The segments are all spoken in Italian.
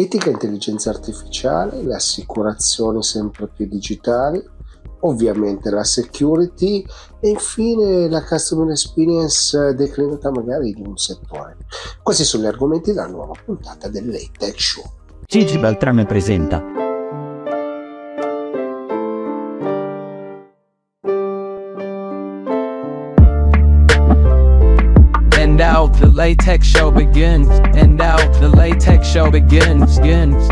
etica intelligenza artificiale, le assicurazioni sempre più digitali, ovviamente la security e infine la customer experience declinata magari di un settore. Questi sono gli argomenti della nuova puntata del Late Tech Show. Gigi Beltrame presenta latex show begins. And now the latex show begins. begins.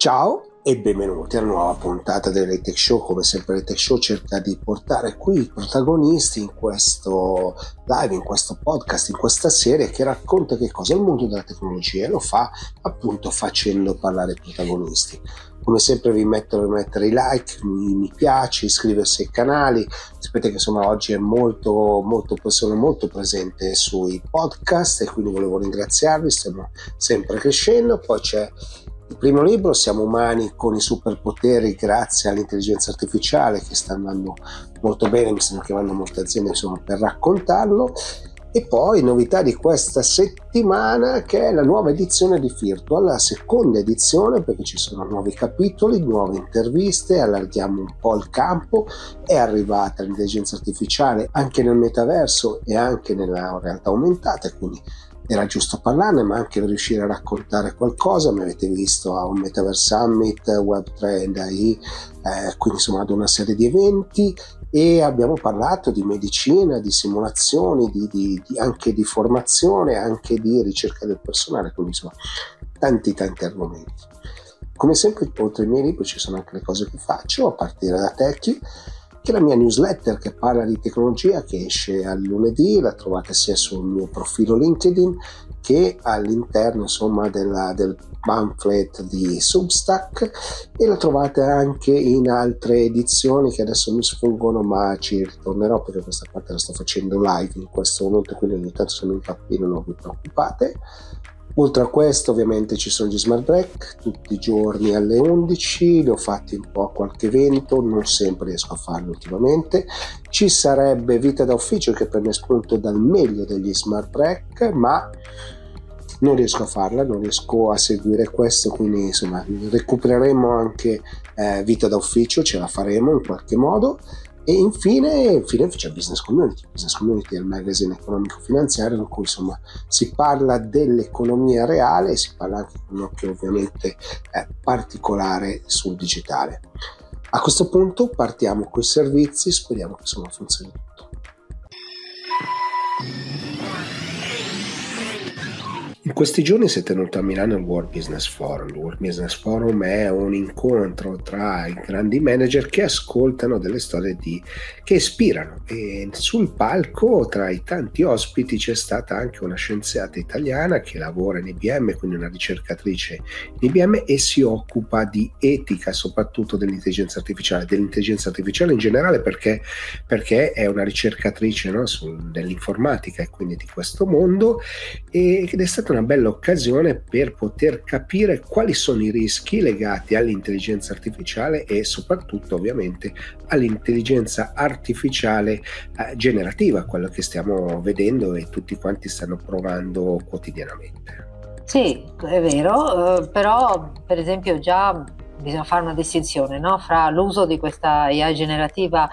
Ciao e benvenuti alla nuova puntata del Tech Show. Come sempre il Tech Show cerca di portare qui i protagonisti in questo live, in questo podcast, in questa serie che racconta che cosa è il mondo della tecnologia e lo fa appunto facendo parlare i protagonisti. Come sempre vi metto a mettere i like, mi, mi piace, iscriversi ai canali. Sapete che insomma oggi è molto, molto, sono molto presente sui podcast e quindi volevo ringraziarvi, stiamo sempre crescendo. Poi c'è il primo libro, Siamo umani con i superpoteri grazie all'intelligenza artificiale che sta andando molto bene, mi che vanno molte aziende insomma, per raccontarlo. E poi novità di questa settimana che è la nuova edizione di Virtual, la seconda edizione perché ci sono nuovi capitoli, nuove interviste, allarghiamo un po' il campo, è arrivata l'intelligenza artificiale anche nel metaverso e anche nella realtà aumentata, quindi era giusto parlarne, ma anche riuscire a raccontare qualcosa. Mi avete visto a un Metaverse Summit, Web3 and AI, eh, quindi insomma ad una serie di eventi e abbiamo parlato di medicina, di simulazioni, di, di, di, anche di formazione, anche di ricerca del personale, quindi insomma tanti tanti argomenti. Come sempre, oltre ai miei libri ci sono anche le cose che faccio, a partire da Techie che la mia newsletter che parla di tecnologia che esce al lunedì, la trovate sia sul mio profilo LinkedIn che all'interno insomma della, del pamphlet di Substack e la trovate anche in altre edizioni che adesso mi sfuggono ma ci ritornerò perché questa parte la sto facendo live in questo momento quindi ogni tanto se mi impappino non vi preoccupate Oltre a questo ovviamente ci sono gli smart break tutti i giorni alle 11, li ho fatti un po' a qualche evento, non sempre riesco a farlo ultimamente. Ci sarebbe vita da ufficio che prende spunto dal meglio degli smart break, ma non riesco a farla, non riesco a seguire questo, quindi insomma recupereremo anche eh, vita da ufficio, ce la faremo in qualche modo. E infine, infine c'è Business Community. Business Community è il magazine economico-finanziario in cui insomma si parla dell'economia reale e si parla anche con un occhio ovviamente eh, particolare sul digitale. A questo punto partiamo con i servizi, speriamo che insomma funzioni tutto. In questi giorni si è tenuto a Milano il World Business Forum. Il World Business Forum è un incontro tra i grandi manager che ascoltano delle storie di, che ispirano e sul palco tra i tanti ospiti c'è stata anche una scienziata italiana che lavora in IBM, quindi una ricercatrice in IBM e si occupa di etica soprattutto dell'intelligenza artificiale, dell'intelligenza artificiale in generale perché, perché è una ricercatrice no, sul, dell'informatica e quindi di questo mondo ed è stata una una bella occasione per poter capire quali sono i rischi legati all'intelligenza artificiale e soprattutto ovviamente all'intelligenza artificiale eh, generativa, quello che stiamo vedendo e tutti quanti stanno provando quotidianamente. Sì, è vero, eh, però per esempio già bisogna fare una distinzione no? fra l'uso di questa AI generativa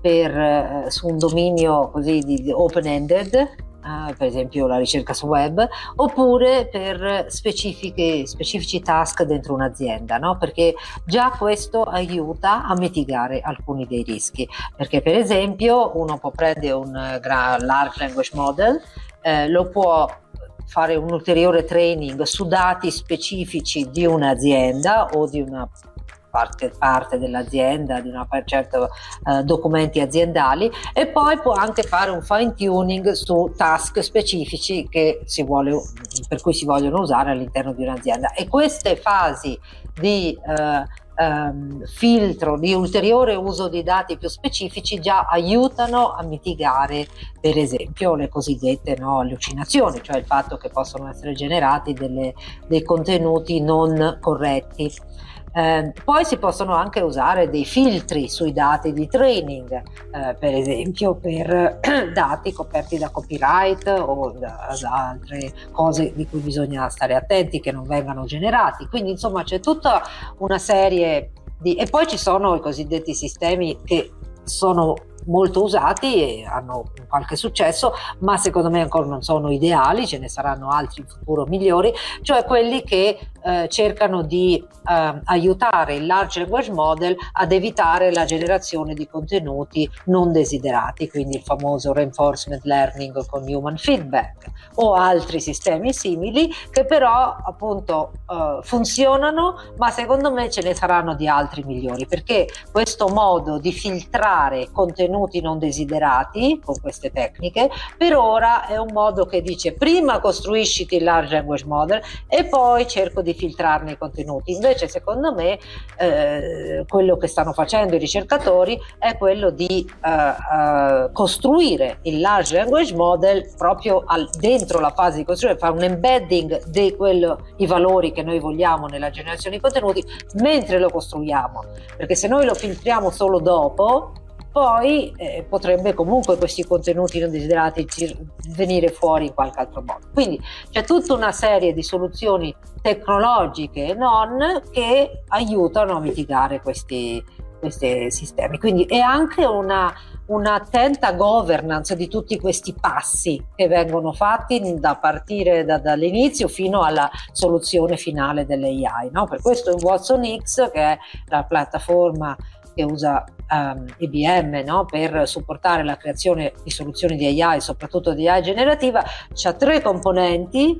per, eh, su un dominio così di open-ended Uh, per esempio la ricerca su web, oppure per specifici task dentro un'azienda, no? perché già questo aiuta a mitigare alcuni dei rischi, perché per esempio uno può prendere un large language model, eh, lo può fare un ulteriore training su dati specifici di un'azienda o di una parte, parte dell'azienda, di una certo eh, documenti aziendali e poi può anche fare un fine tuning su task specifici vuole, per cui si vogliono usare all'interno di un'azienda. E queste fasi di eh, Um, filtro di ulteriore uso di dati più specifici già aiutano a mitigare per esempio le cosiddette no, allucinazioni, cioè il fatto che possono essere generati delle, dei contenuti non corretti. Eh, poi si possono anche usare dei filtri sui dati di training, eh, per esempio per dati coperti da copyright o da, da, altre cose di cui bisogna stare attenti che non vengano generati. Quindi insomma c'è tutta una serie di... E poi ci sono i cosiddetti sistemi che sono molto usati e hanno qualche successo, ma secondo me ancora non sono ideali, ce ne saranno altri in futuro migliori, cioè quelli che eh, cercano di eh, aiutare il large language model ad evitare la generazione di contenuti non desiderati, quindi il famoso reinforcement learning con human feedback o altri sistemi simili che però appunto eh, funzionano, ma secondo me ce ne saranno di altri migliori perché questo modo di filtrare contenuti non desiderati con queste tecniche per ora è un modo che dice prima costruisciti il large language model e poi cerco di filtrarne i contenuti. Invece secondo me eh, quello che stanno facendo i ricercatori è quello di eh, eh, costruire il large language model proprio al, dentro la fase di costruzione, fare un embedding di quello, i valori che noi vogliamo nella generazione di contenuti mentre lo costruiamo. Perché se noi lo filtriamo solo dopo, poi eh, potrebbe comunque questi contenuti non desiderati venire fuori in qualche altro modo. Quindi c'è tutta una serie di soluzioni tecnologiche e non che aiutano a mitigare questi, questi sistemi. Quindi è anche una, un'attenta governance di tutti questi passi che vengono fatti da partire da, dall'inizio fino alla soluzione finale dell'AI. No? Per questo Watson X, che è la piattaforma che usa IBM no? per supportare la creazione di soluzioni di AI, soprattutto di AI generativa, ha tre componenti,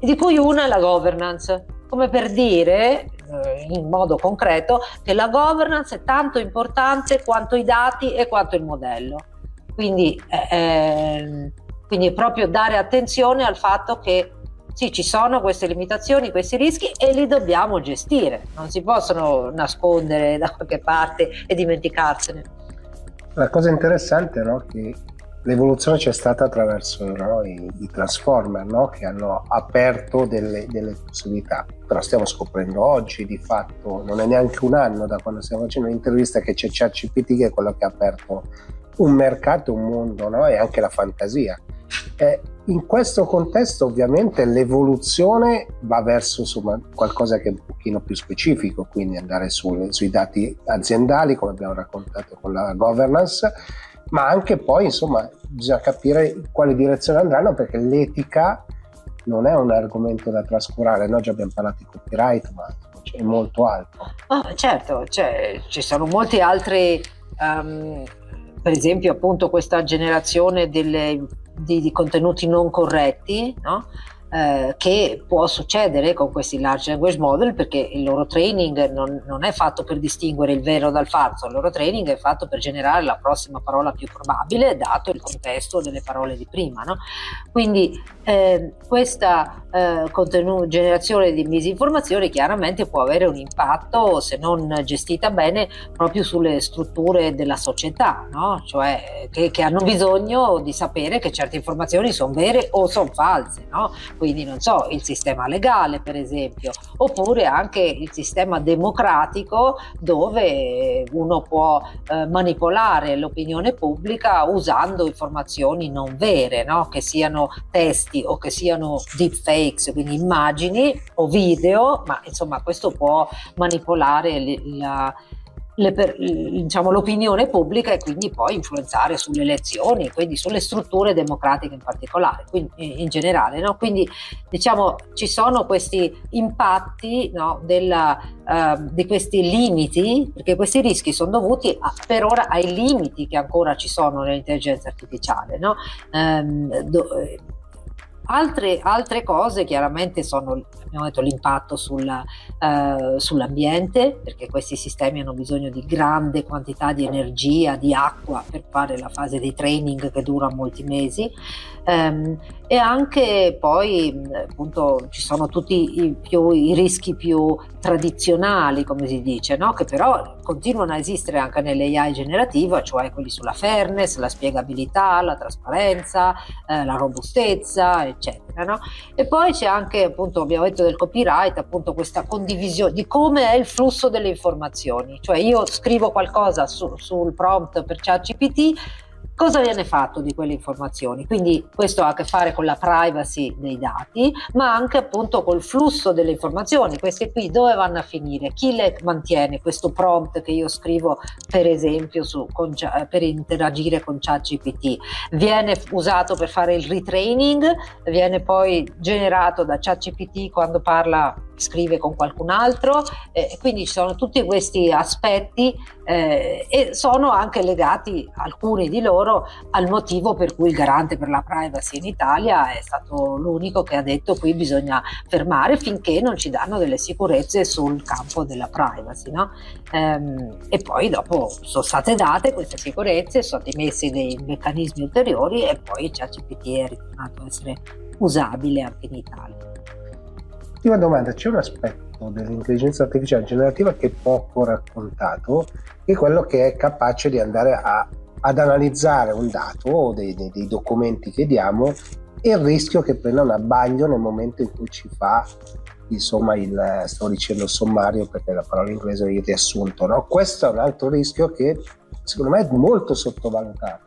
di cui una è la governance, come per dire eh, in modo concreto che la governance è tanto importante quanto i dati e quanto il modello. Quindi, eh, ehm, quindi proprio dare attenzione al fatto che sì, ci sono queste limitazioni, questi rischi e li dobbiamo gestire, non si possono nascondere da qualche parte e dimenticarsene. La cosa interessante è no, che l'evoluzione c'è stata attraverso no, i, i, transformer no, che hanno aperto delle, delle, possibilità, però stiamo scoprendo oggi di fatto, non è neanche un anno da quando stiamo facendo un'intervista che c'è ChatGPT che è quello che ha aperto un mercato, un mondo e anche la fantasia. Eh, in questo contesto ovviamente l'evoluzione va verso insomma, qualcosa che è un pochino più specifico, quindi andare sul, sui dati aziendali, come abbiamo raccontato con la governance, ma anche poi insomma bisogna capire quale direzione andranno perché l'etica non è un argomento da trascurare, noi già abbiamo parlato di copyright, ma c'è molto altro. Oh, certo, cioè, ci sono molti altri, um, per esempio appunto questa generazione delle di, di contenuti non corretti, no? Eh, che può succedere con questi large language model perché il loro training non, non, è fatto per distinguere il vero dal falso, il loro training è fatto per generare la prossima parola più probabile dato il contesto delle parole di prima. No? Quindi eh, questa eh, contenu- generazione di misinformazione chiaramente può avere un impatto se non gestita bene proprio sulle strutture della società, no? cioè che, che, hanno bisogno di sapere che certe informazioni sono vere o sono false. No? Quindi non so, il sistema legale per esempio, oppure anche il sistema democratico dove uno può eh, manipolare l'opinione pubblica usando informazioni non vere, no? che siano testi o che siano deepfakes, quindi immagini o video, ma insomma questo può manipolare la per, diciamo, l'opinione pubblica e quindi poi influenzare sulle elezioni, quindi sulle strutture democratiche in particolare, quindi, in generale. No? Quindi diciamo ci sono questi impatti no, della, uh, di questi limiti, perché questi rischi sono dovuti a, per ora ai limiti che ancora ci sono nell'intelligenza artificiale. No? Um, do, Altre, altre, cose chiaramente sono abbiamo detto, l'impatto sul, eh, sull'ambiente, perché questi sistemi hanno bisogno di grande quantità di energia, di acqua per fare la fase di training che dura molti mesi. Um, e anche poi appunto ci sono tutti i, più, i rischi più tradizionali, come si dice, no? che però continuano a esistere anche nell'AI generativa, cioè quelli sulla fairness, la spiegabilità, la trasparenza, eh, la robustezza, eccetera. No? E poi c'è anche, appunto, abbiamo detto del copyright, appunto questa condivisione di come è il flusso delle informazioni, cioè io scrivo qualcosa su, sul prompt per ChatGPT Cosa viene fatto di quelle informazioni? Quindi questo ha a che fare con la privacy dei dati, ma anche appunto col flusso delle informazioni. Queste qui dove vanno a finire? Chi le mantiene? Questo prompt che io scrivo, per esempio, su, con, per interagire con ChatGPT, viene usato per fare il retraining, viene poi generato da ChatGPT quando parla scrive con qualcun altro, eh, quindi ci sono tutti questi aspetti eh, e sono anche legati alcuni di loro al motivo per cui il garante per la privacy in Italia è stato l'unico che ha detto qui bisogna fermare finché non ci danno delle sicurezze sul campo della privacy. No? Ehm, e poi dopo sono state date queste sicurezze, sono stati messi dei meccanismi ulteriori e poi ChatGPT è ritornato a essere usabile anche in Italia. Ultima domanda, c'è un aspetto dell'intelligenza artificiale generativa che è poco raccontato, è quello che è capace di andare a, ad analizzare un dato o dei, dei, dei documenti che diamo e il rischio che prenda un abbaglio nel momento in cui ci fa insomma il sto dicendo sommario perché la parola inglese è il riassunto no? questo è un altro rischio che secondo me è molto sottovalutato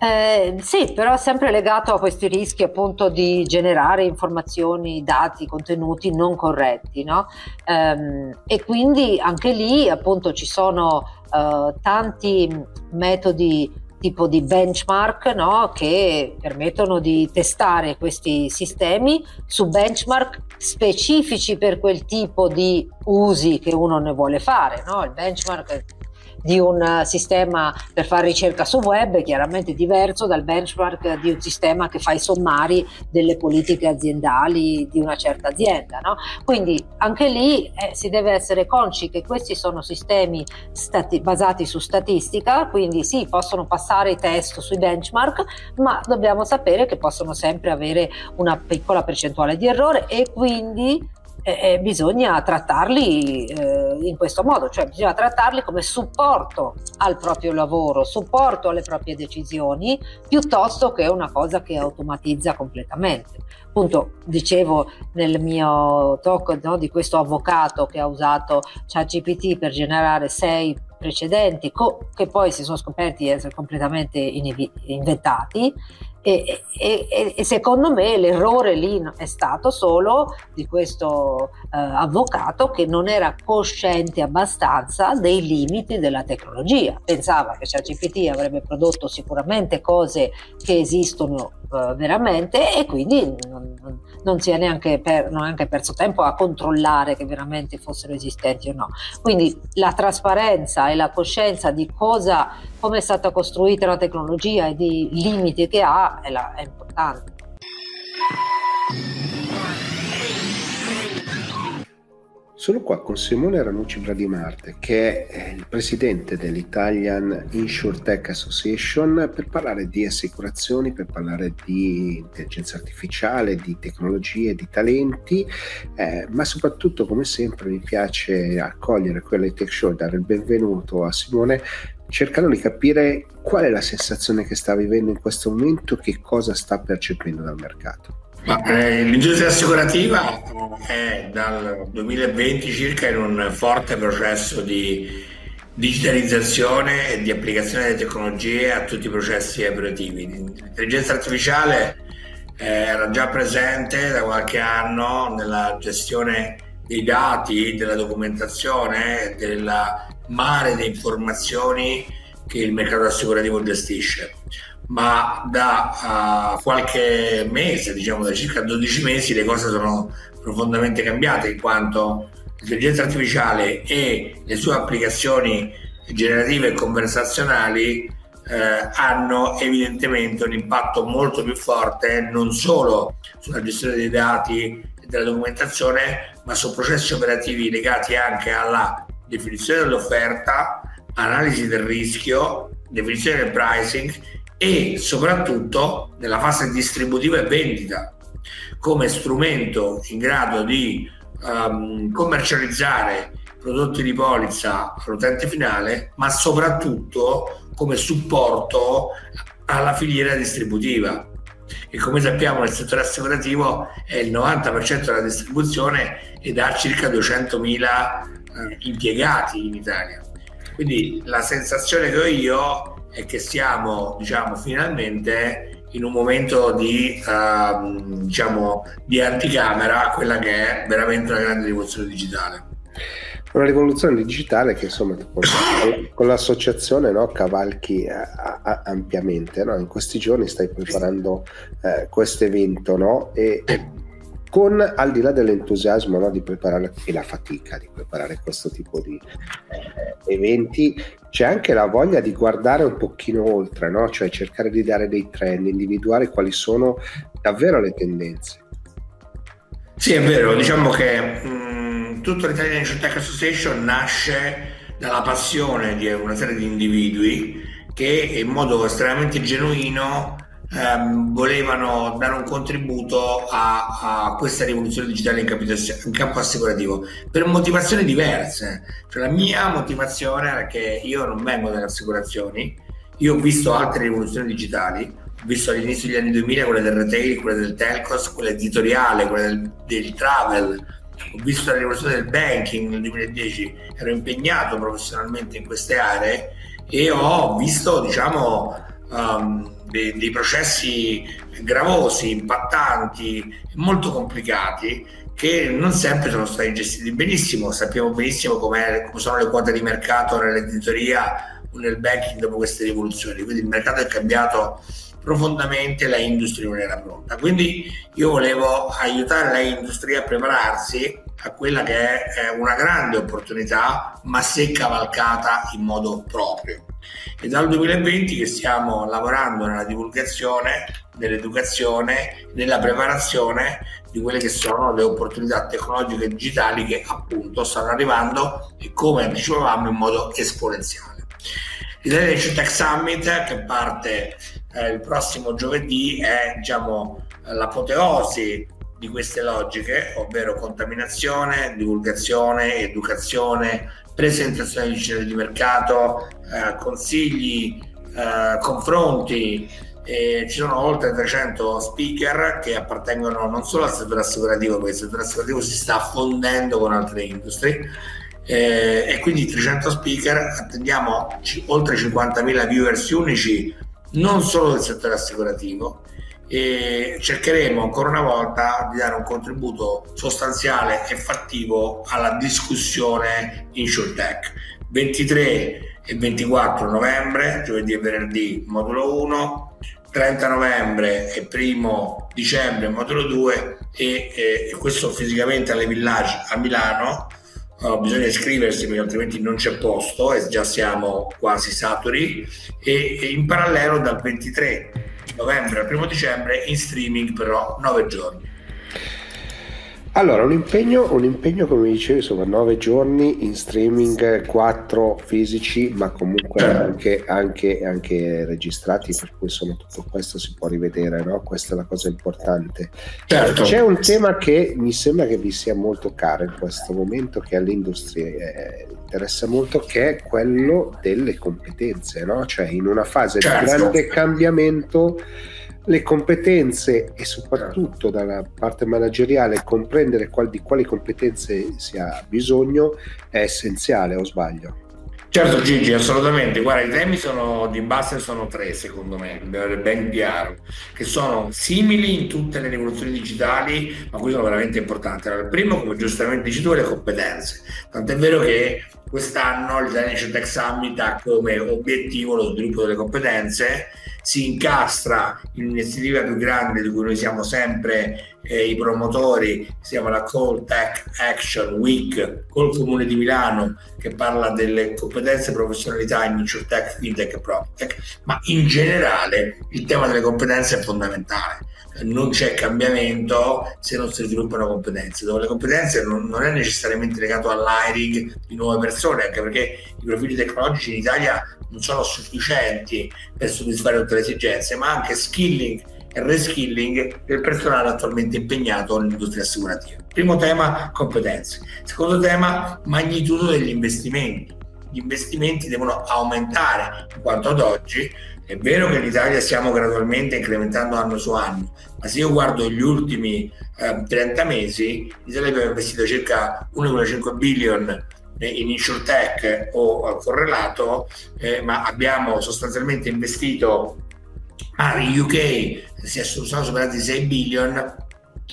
eh, sì, però sempre legato a questi rischi appunto di generare informazioni, dati, contenuti non corretti, no? ehm, e quindi anche lì appunto ci sono eh, tanti metodi tipo di benchmark no? che permettono di testare questi sistemi su benchmark specifici per quel tipo di usi che uno ne vuole fare. No? Il benchmark di un sistema per fare ricerca su web è chiaramente diverso dal benchmark di un sistema che fa i sommari delle politiche aziendali di una certa azienda. No? Quindi anche lì eh, si deve essere consci che questi sono sistemi stati- basati su statistica, quindi sì, possono passare i test sui benchmark, ma dobbiamo sapere che possono sempre avere una piccola percentuale di errore e quindi eh, bisogna trattarli eh, in questo modo, cioè bisogna trattarli come supporto al proprio lavoro, supporto alle proprie decisioni, piuttosto che una cosa che automatizza completamente. Appunto, dicevo nel mio talk no, di questo avvocato che ha usato ChatGPT per generare sei precedenti co- che poi si sono scoperti essere completamente inevi- inventati e, e, e, secondo me l'errore lì è stato solo di questo eh, avvocato che non era cosciente abbastanza dei limiti della tecnologia. Pensava che ChatGPT avrebbe prodotto sicuramente cose che esistono eh, veramente e quindi non, non, si è neanche, per, neanche perso tempo a controllare che veramente fossero esistenti o no. Quindi la trasparenza e la coscienza di cosa, come è stata costruita la tecnologia e di limiti che ha è, la, è importante. Sono qua con Simone Ranucci Bradimarte, che è il presidente dell'Italian InsurTech Association, per parlare di assicurazioni, per parlare di intelligenza artificiale, di tecnologie, di talenti, eh, ma soprattutto, come sempre, mi piace accogliere quella di Tech Show, dare il benvenuto a Simone, cercando di capire qual è la sensazione che sta vivendo in questo momento, che cosa sta percependo dal mercato. Eh, l'industria assicurativa è dal 2020 circa in un forte processo di digitalizzazione e di applicazione delle tecnologie a tutti i processi operativi. L'intelligenza artificiale eh, era già presente da qualche anno nella gestione dei dati, della documentazione, del mare di informazioni che il mercato assicurativo gestisce ma da uh, qualche mese, diciamo da circa 12 mesi, le cose sono profondamente cambiate in quanto l'intelligenza artificiale e le sue applicazioni generative e conversazionali eh, hanno evidentemente un impatto molto più forte non solo sulla gestione dei dati e della documentazione, ma su processi operativi legati anche alla definizione dell'offerta, analisi del rischio, definizione del pricing e soprattutto nella fase distributiva e vendita come strumento in grado di um, commercializzare prodotti di polizza all'utente finale, ma soprattutto come supporto alla filiera distributiva. E come sappiamo nel settore assicurativo è il 90% della distribuzione ed ha circa 200.000 eh, impiegati in Italia. Quindi la sensazione che ho io è che siamo, diciamo, finalmente in un momento di, uh, diciamo, di anticamera, quella che è veramente una grande rivoluzione digitale. Una rivoluzione digitale che insomma con l'associazione no, cavalchi a, a, ampiamente. No? In questi giorni stai preparando eh, questo evento no? e, e con al di là dell'entusiasmo no, di preparare e la fatica di preparare questo tipo di eh, eventi c'è anche la voglia di guardare un pochino oltre no? cioè cercare di dare dei trend individuare quali sono davvero le tendenze sì è vero diciamo che mh, tutta l'Italian Tech Association nasce dalla passione di una serie di individui che in modo estremamente genuino ehm, volevano dare un contributo a, a questa rivoluzione digitale in, in, campo assicurativo per motivazioni diverse. Cioè, la mia motivazione è che io non vengo dalle assicurazioni, io ho visto altre rivoluzioni digitali, ho visto all'inizio degli anni 2000 quelle del retail, quelle del telcos, quelle editoriale, quelle del, del travel, ho visto la rivoluzione del banking nel 2010, ero impegnato professionalmente in queste aree e ho visto, diciamo, um, dei, dei processi gravosi, impattanti, molto complicati che non sempre sono stati gestiti benissimo. Sappiamo benissimo come sono le quote di mercato nell'editoria o nel banking dopo queste rivoluzioni. Quindi il mercato è cambiato profondamente, la industria non era pronta. Quindi io volevo aiutare la industria a prepararsi a quella che è una grande opportunità, ma se cavalcata in modo proprio. È dal 2020 che stiamo lavorando nella divulgazione, nell'educazione, nella preparazione di quelle che sono le opportunità tecnologiche e digitali che appunto stanno arrivando e come anticipavamo in modo esponenziale. L'Italia Tech Summit che parte eh, il prossimo giovedì è diciamo, l'apoteosi di queste logiche, ovvero contaminazione, divulgazione, educazione, presentazione di scenario di mercato, eh, consigli, eh, confronti. Eh, ci sono oltre 300 speaker che appartengono non solo al settore assicurativo, perché il settore assicurativo si sta fondendo con altre industrie, eh, e quindi 300 speaker, attendiamo oltre 50.000 viewers unici, non solo del settore assicurativo, e cercheremo ancora una volta di dare un contributo sostanziale e fattivo alla discussione InsurTech. 23 e 24 novembre, giovedì e venerdì, modulo 1, 30 novembre e 1 dicembre, modulo 2 e, e questo fisicamente alle Village a Milano. Uh, bisogna iscriversi perché altrimenti non c'è posto e già siamo quasi saturi e, e in parallelo dal 23 novembre al primo dicembre in streaming però 9 giorni. Allora, un impegno, un impegno, come dicevi, insomma, 9 giorni in streaming, 4 fisici, ma comunque anche, anche, anche, registrati, per cui insomma tutto questo si può rivedere, no? Questa è la cosa importante. Certo. C'è un tema che mi sembra che vi sia molto caro in questo momento, che all'industria eh, interessa molto, che è quello delle competenze, no? Cioè in una fase certo. di grande cambiamento le competenze e soprattutto dalla parte manageriale comprendere qual, di quali competenze si ha bisogno è essenziale, o sbaglio? Certo Gigi, assolutamente. Guarda, i temi sono di base sono tre, secondo me, ben chiaro, che sono simili in tutte le rivoluzioni digitali, ma qui sono veramente importanti. Allora, il primo, come giustamente dici tu, è le competenze. Tant'è vero che quest'anno l'Italian Tech Summit ha come obiettivo lo sviluppo delle competenze si incastra in un'iniziativa più grande di cui noi siamo sempre eh, i promotori, si chiama la Call Tech Action Week col Comune di Milano che parla delle competenze e professionalità in InsurTech, FinTech e PropTech, ma in generale il tema delle competenze è fondamentale. non c'è cambiamento se non si sviluppano competenze, dove le competenze non, non è necessariamente legato all'hiring di nuove persone, anche perché i profili tecnologici in Italia non sono sufficienti per soddisfare tutte le esigenze, ma anche skilling e reskilling del personale attualmente impegnato nell'industria assicurativa. Primo tema, competenze. Secondo tema, magnitudo degli investimenti. Gli investimenti devono aumentare, in quanto ad oggi è vero che in Italia stiamo gradualmente incrementando anno su anno, ma se io guardo gli ultimi eh, 30 mesi, in Italia abbiamo investito circa 1,5 billion in insurtech o correlato, eh, ma abbiamo sostanzialmente investito ah, in UK si sono superati 6 billion,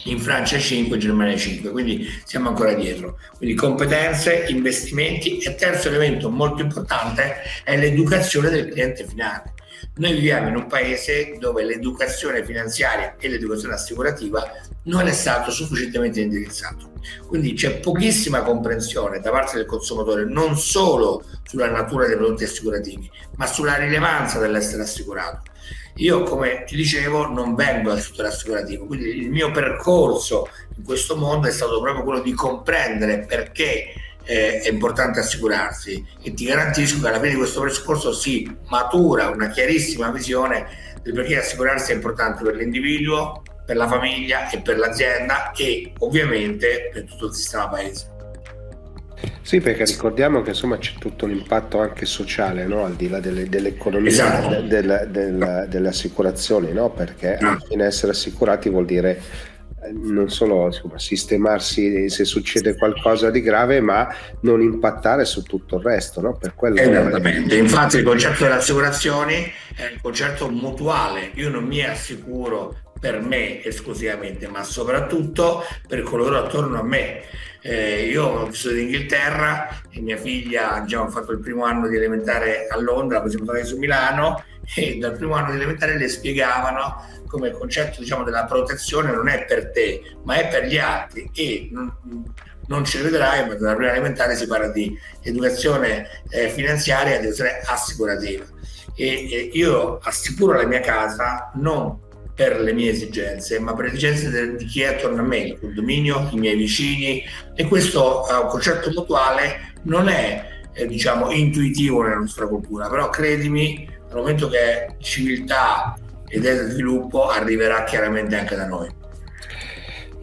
in Francia 5, in Germania 5, quindi siamo ancora dietro. Quindi competenze, investimenti e terzo elemento molto importante è l'educazione del cliente finale. Noi viviamo in un paese dove l'educazione finanziaria e l'educazione assicurativa non è stato sufficientemente indirizzato. Quindi c'è pochissima comprensione da parte del consumatore non solo sulla natura dei prodotti assicurativi, ma sulla rilevanza dell'essere assicurato. Io, come ti dicevo, non vengo dal settore assicurativo, quindi il mio percorso in questo mondo è stato proprio quello di comprendere perché eh, è importante assicurarsi e ti garantisco che alla fine di questo percorso si matura una chiarissima visione del perché assicurarsi è importante per l'individuo, per la famiglia e per l'azienda e ovviamente per tutto il sistema paese. Sì, perché ricordiamo che insomma c'è tutto un impatto anche sociale, no? al di là delle, dell'economia esatto. de, de, de, delle assicurazioni, no? perché alla fine essere assicurati vuol dire non solo insomma, sistemarsi se succede qualcosa di grave, ma non impattare su tutto il resto. No? Per quello Esattamente, è... infatti il concetto delle assicurazioni è il concetto mutuale. Io non mi assicuro per me esclusivamente, ma soprattutto per coloro attorno a me. Eh, io ho vissuto in Inghilterra e mia figlia ha fatto il primo anno di elementare a Londra, poi siamo stati su Milano e dal primo anno di elementare le spiegavano come il concetto diciamo, della protezione non è per te, ma è per gli altri e non, non ci crederai, ma dalla prima elementare si parla di educazione eh, finanziaria e educazione assicurativa. E, e io assicuro la mia casa non per le mie esigenze, ma per le esigenze di chi è attorno a me, il condominio, i miei vicini e questo uh, concetto mutuale non è eh, diciamo intuitivo nella nostra cultura, però credimi, dal momento che è civiltà idea di sviluppo arriverà chiaramente anche da noi.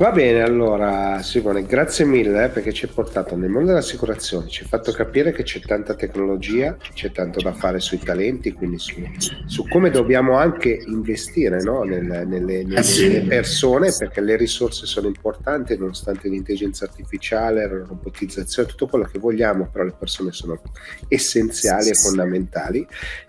Va bene, allora Simone, grazie mille eh, perché ci hai portato nel mondo dell'assicurazione, ci hai fatto capire che c'è tanta tecnologia, c'è tanto da fare sui talenti, quindi su, su come dobbiamo anche investire no? nel, nelle, nelle, eh nelle, persone, perché le risorse sono importanti, nonostante l'intelligenza artificiale, la robotizzazione, tutto quello che vogliamo, però le persone sono essenziali e fondamentali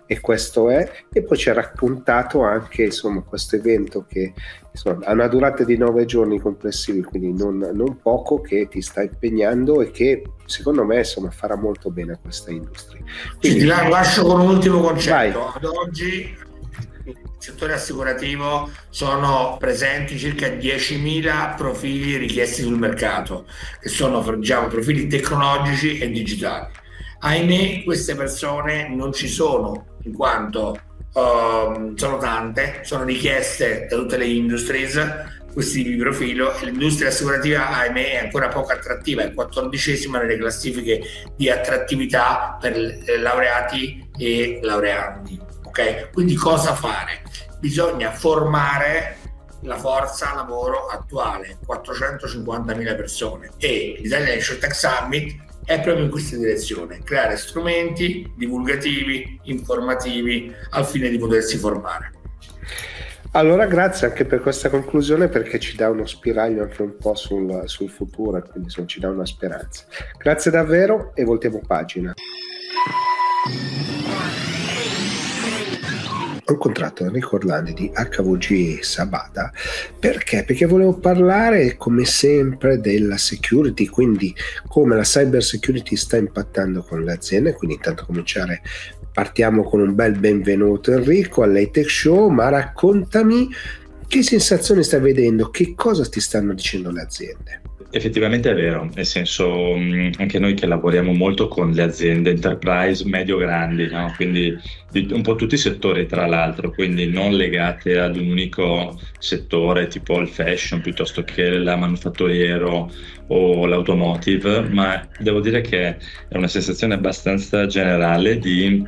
e questo è, e poi ci ha raccontato anche insomma questo evento che insomma, ha una durata di nove giorni complessivi, quindi non, non, poco, che ti sta impegnando e che secondo me insomma, farà molto bene a questa industria. Quindi, ti lascio con un ultimo concetto. Vai. Ad oggi nel settore assicurativo sono presenti circa 10.000 profili richiesti sul mercato, che sono diciamo, profili tecnologici e digitali. Ahimè, queste persone non ci sono in quanto uh, sono tante, sono richieste da tutte le industries questi di profilo e l'industria assicurativa ahimè è ancora poco attrattiva, è quattordicesima nelle classifiche di attrattività per laureati e laureandi. Okay? Quindi cosa fare? Bisogna formare la forza lavoro attuale, 450.000 persone e l'Italia InsurTech Summit è proprio in questa direzione, creare strumenti divulgativi, informativi al fine di potersi formare. Allora grazie anche per questa conclusione perché ci dà uno spiraglio anche un po' sul, sul futuro e quindi insomma, ci dà una speranza. Grazie davvero e voltiamo pagina ho incontrato Enrico Orlandi di HVG Sabata perché? Perché volevo parlare come sempre della security, quindi come la cyber security sta impattando con le aziende, quindi intanto cominciare partiamo con un bel benvenuto Enrico all'Atech Show, ma raccontami che sensazioni stai vedendo, che cosa ti stanno dicendo le aziende? Effettivamente è vero, nel senso anche noi che lavoriamo molto con le aziende enterprise medio-grandi, no? quindi di un po' tutti i settori tra l'altro, quindi non legate ad un unico settore tipo il fashion piuttosto che la manufatturiero o l'automotive, ma devo dire che è una sensazione abbastanza generale di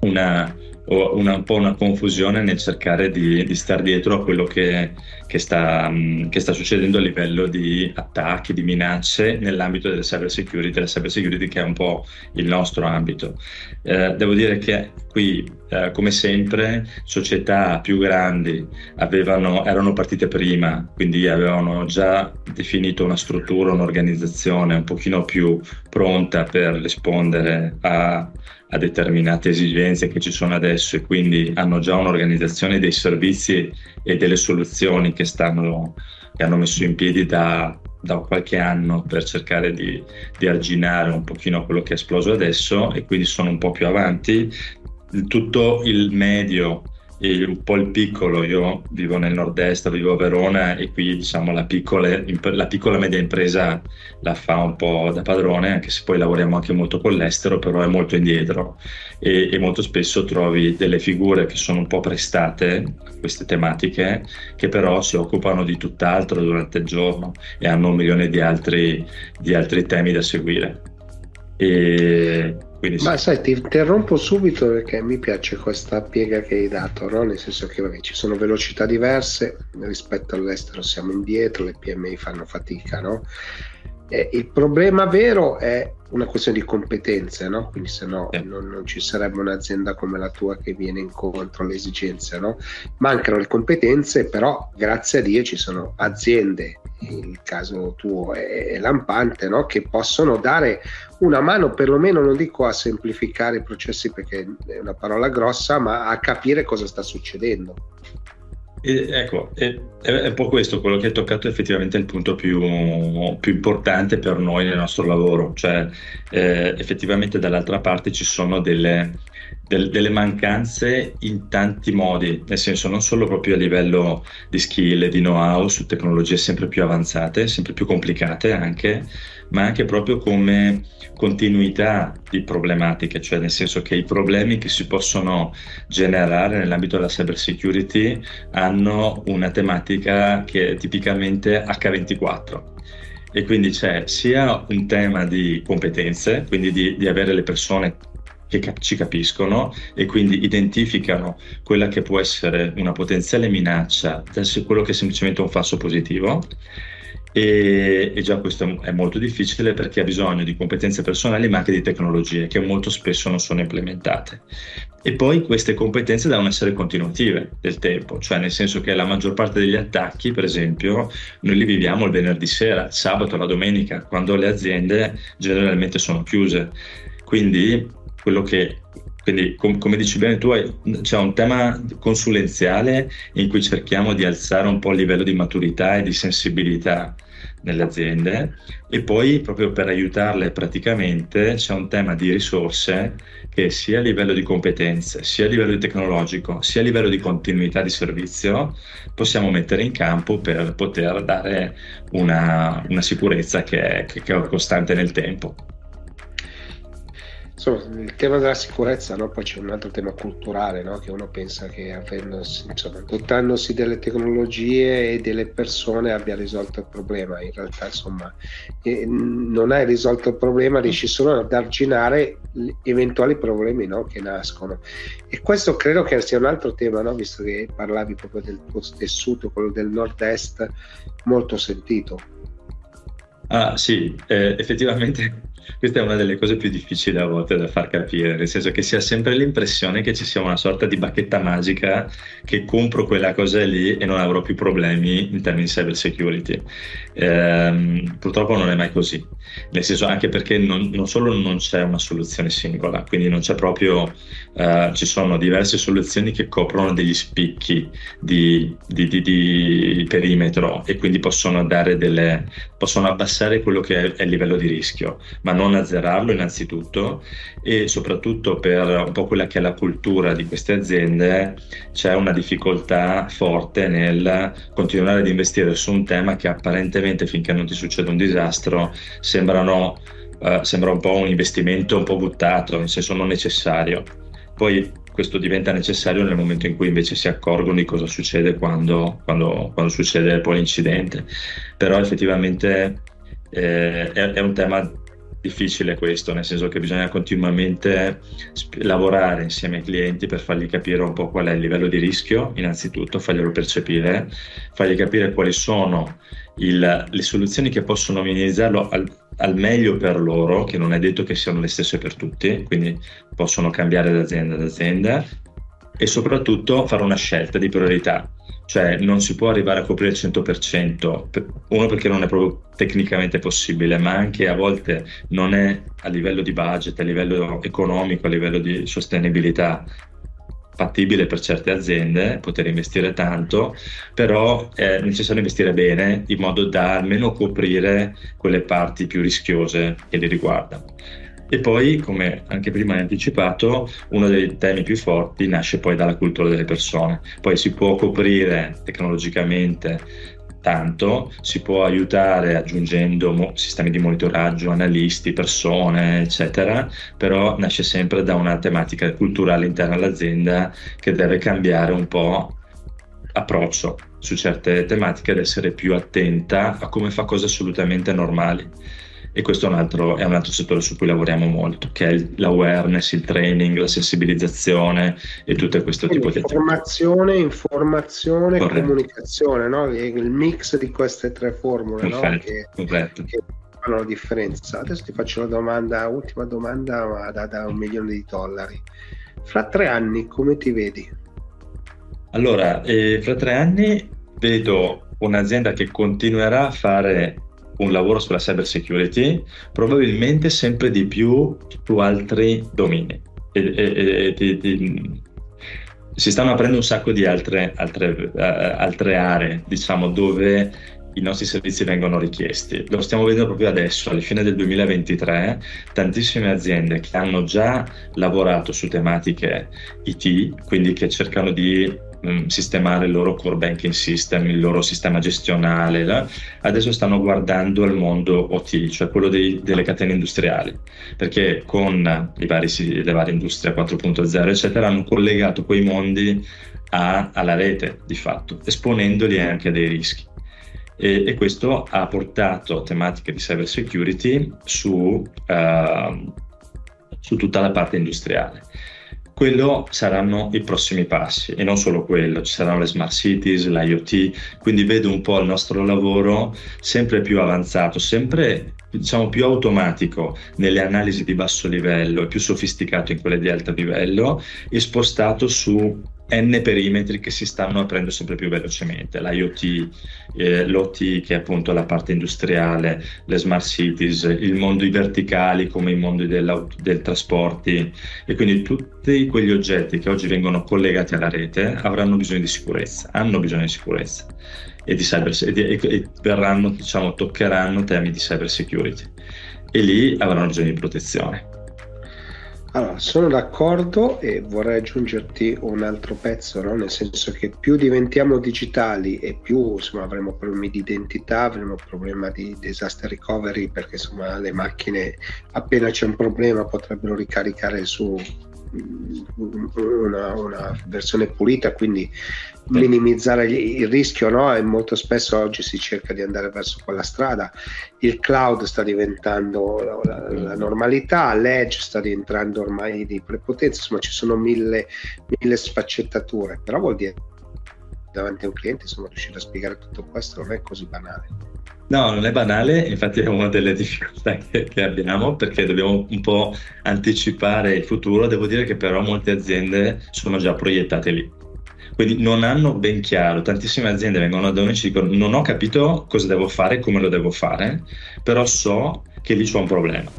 una una, un po' una confusione nel cercare di, di stare dietro a quello che, che, sta, mm, che, sta, succedendo a livello di attacchi, di minacce nell'ambito della cyber security, della cyber security che è un po' il nostro ambito. Eh, devo dire che qui, eh, come sempre, società più grandi avevano, erano partite prima, quindi avevano già definito una struttura, un'organizzazione un pochino più pronta per rispondere a a determinate esigenze che ci sono adesso e quindi hanno già un'organizzazione dei servizi e delle soluzioni che, stanno, che hanno messo in piedi da, da qualche anno per cercare di, di arginare un pochino quello che è esploso adesso e quindi sono un po' più avanti. Tutto il medio un po' il piccolo, io vivo nel nord-est, vivo a Verona e qui diciamo la piccola, la piccola media impresa la fa un po' da padrone, anche se poi lavoriamo anche molto con l'estero, però è molto indietro e, e molto spesso trovi delle figure che sono un po' prestate a queste tematiche, che però si occupano di tutt'altro durante il giorno e hanno un milione di altri, di altri temi da seguire. E quindi Ma sai, ti interrompo subito perché mi piace questa piega che hai dato, no? nel senso che vabbè, ci sono velocità diverse, rispetto all'estero siamo indietro, le PMI fanno fatica, no? Eh, il problema vero è una questione di competenze, no? quindi se no eh. non, non, ci sarebbe un'azienda come la tua che viene incontro alle esigenze. No? Mancano le competenze, però grazie a Dio ci sono aziende, il caso tuo è lampante, no? che possono dare una mano perlomeno, non dico a semplificare i processi perché è una parola grossa, ma a capire cosa sta succedendo. E, ecco, è, è, un po' questo quello che hai toccato effettivamente il punto più, più importante per noi nel nostro lavoro, cioè eh, effettivamente dall'altra parte ci sono delle, del, delle mancanze in tanti modi, nel senso non solo proprio a livello di skill di know-how su tecnologie sempre più avanzate, sempre più complicate anche, ma anche proprio come continuità di problematiche, cioè nel senso che i problemi che si possono generare nell'ambito della cyber security hanno una tematica che è tipicamente H24 e quindi c'è sia un tema di competenze, quindi di, di avere le persone che cap- ci capiscono e quindi identificano quella che può essere una potenziale minaccia quello che è semplicemente un falso positivo e, e, già questo è molto difficile perché ha bisogno di competenze personali ma anche di tecnologie che molto spesso non sono implementate. E poi queste competenze devono essere continuative del tempo, cioè nel senso che la maggior parte degli attacchi, per esempio, noi li viviamo il venerdì sera, il sabato, la domenica, quando le aziende generalmente sono chiuse. Quindi quello che quindi, com- come dici bene tu, c'è un tema consulenziale in cui cerchiamo di alzare un po' il livello di maturità e di sensibilità nelle aziende e poi proprio per aiutarle praticamente c'è un tema di risorse che sia a livello di competenze, sia a livello tecnologico, sia a livello di continuità di servizio possiamo mettere in campo per poter dare una, una sicurezza che è, che è costante nel tempo. Insomma, il tema della sicurezza, no? poi c'è un altro tema culturale, no? che uno pensa che avendosi, insomma, dotandosi delle tecnologie e delle persone abbia risolto il problema. In realtà, insomma, non hai risolto il problema, riesci solo ad arginare eventuali problemi no? che nascono. E questo credo che sia un altro tema, visto che parlavi proprio del tuo tessuto, quello del nord-est, molto sentito. Ah sì, eh, effettivamente questa è una delle cose più difficili a volte da far capire, nel senso che si ha sempre l'impressione che ci sia una sorta di bacchetta magica che compro quella cosa lì e non avrò più problemi in termini di cyber security. Ehm, purtroppo non è mai così, nel senso anche perché non, non solo non c'è una soluzione singola, quindi non c'è proprio, uh, ci sono diverse soluzioni che coprono degli spicchi di, di, di, di perimetro e quindi possono dare delle, possono abbassare quello che è il livello di rischio, ma non azzerarlo innanzitutto e soprattutto per un po' quella che è la cultura di queste aziende c'è una difficoltà forte nel continuare ad investire su un tema che apparentemente finché non ti succede un disastro sembrano, uh, sembra un po' un investimento un po' buttato, nel senso non necessario. Poi questo diventa necessario nel momento in cui invece si accorgono di cosa succede quando, quando, quando succede poi l'incidente. Però effettivamente eh, è, è un tema difficile questo, nel senso che bisogna continuamente sp- lavorare insieme ai clienti per fargli capire un po' qual è il livello di rischio, innanzitutto farglielo percepire, fargli capire quali sono il, le soluzioni che possono minimizzarlo al, al, meglio per loro, che non è detto che siano le stesse per tutti, quindi possono cambiare da azienda ad azienda e soprattutto fare una scelta di priorità, cioè non si può arrivare a coprire il 100%, uno perché non è proprio tecnicamente possibile, ma anche a volte non è a livello di budget, a livello economico, a livello di sostenibilità fattibile per certe aziende poter investire tanto, però è necessario investire bene in modo da almeno coprire quelle parti più rischiose che li riguardano. E poi, come anche prima hai anticipato, uno dei temi più forti nasce poi dalla cultura delle persone. Poi si può coprire tecnologicamente tanto, si può aiutare aggiungendo mo- sistemi di monitoraggio, analisti, persone, eccetera, però nasce sempre da una tematica culturale interna all'azienda che deve cambiare un po' approccio su certe tematiche ed essere più attenta a come fa cose assolutamente normali e questo è un, altro, è un altro settore su cui lavoriamo molto, che è l'awareness, il training, la sensibilizzazione e tutto questo Quindi tipo di Informazione, informazione, Corretto. comunicazione, no? il mix di queste tre formule no? che, che, fanno la differenza. Adesso ti faccio una domanda, ultima domanda, ma da, da un milione di dollari. Fra tre anni come ti vedi? Allora, eh, fra tre anni vedo un'azienda che continuerà a fare un lavoro sulla cyber security, probabilmente sempre di più su altri domini. E, e, e, e si stanno aprendo un sacco di altre, altre, uh, altre aree, diciamo, dove i nostri servizi vengono richiesti. Lo stiamo vedendo proprio adesso, alla fine del 2023, tantissime aziende che hanno già lavorato su tematiche IT, quindi che cercano di Mm, sistemare il loro core banking system, il loro sistema gestionale, adesso stanno guardando al mondo OT, cioè quello dei, delle catene industriali, perché con vari, le varie industrie 4.0 eccetera hanno collegato quei mondi a, alla rete di fatto, esponendoli anche a dei rischi. E, e, questo ha portato tematiche di cyber security su, uh, su tutta la parte industriale quello saranno i prossimi passi e non solo quello, ci saranno le smart cities, l'IoT, quindi vedo un po' il nostro lavoro sempre più avanzato, sempre diciamo più automatico nelle analisi di basso livello e più sofisticato in quelle di alto livello e spostato su n perimetri che si stanno aprendo sempre più velocemente, l'IoT, eh, l'OT che è appunto la parte industriale, le smart cities, il mondo i verticali come i mondi del trasporti. E quindi tutti quegli oggetti che oggi vengono collegati alla rete avranno bisogno di sicurezza, hanno bisogno di sicurezza e, di cyber, e, e verranno, diciamo, toccheranno temi di cyber security. E lì avranno bisogno di protezione. Allora, sono d'accordo e vorrei aggiungerti un altro pezzo, no? nel senso che più diventiamo digitali e più insomma, avremo problemi di identità, avremo problemi di disaster recovery perché insomma, le macchine appena c'è un problema potrebbero ricaricare su una, una, versione pulita, quindi minimizzare il rischio, no? E molto spesso oggi si cerca di andare verso quella strada. Il cloud sta diventando la, la normalità, l'edge sta diventando ormai di prepotenza, insomma ci sono mille, mille sfaccettature, però vuol dire davanti a un cliente insomma riuscire a spiegare tutto questo non è così banale. No, non è banale, infatti è una delle difficoltà che, che, abbiamo perché dobbiamo un po' anticipare il futuro. Devo dire che però molte aziende sono già proiettate lì. Quindi non hanno ben chiaro, tantissime aziende vengono da noi e ci dicono non ho capito cosa devo fare, come lo devo fare, però so che lì c'è un problema.